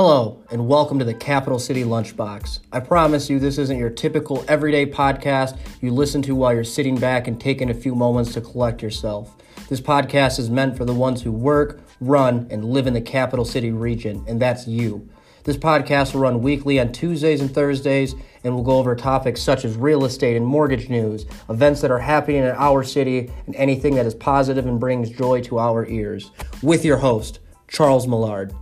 Hello, and welcome to the Capital City Lunchbox. I promise you, this isn't your typical everyday podcast you listen to while you're sitting back and taking a few moments to collect yourself. This podcast is meant for the ones who work, run, and live in the Capital City region, and that's you. This podcast will run weekly on Tuesdays and Thursdays, and we'll go over topics such as real estate and mortgage news, events that are happening in our city, and anything that is positive and brings joy to our ears. With your host, Charles Millard.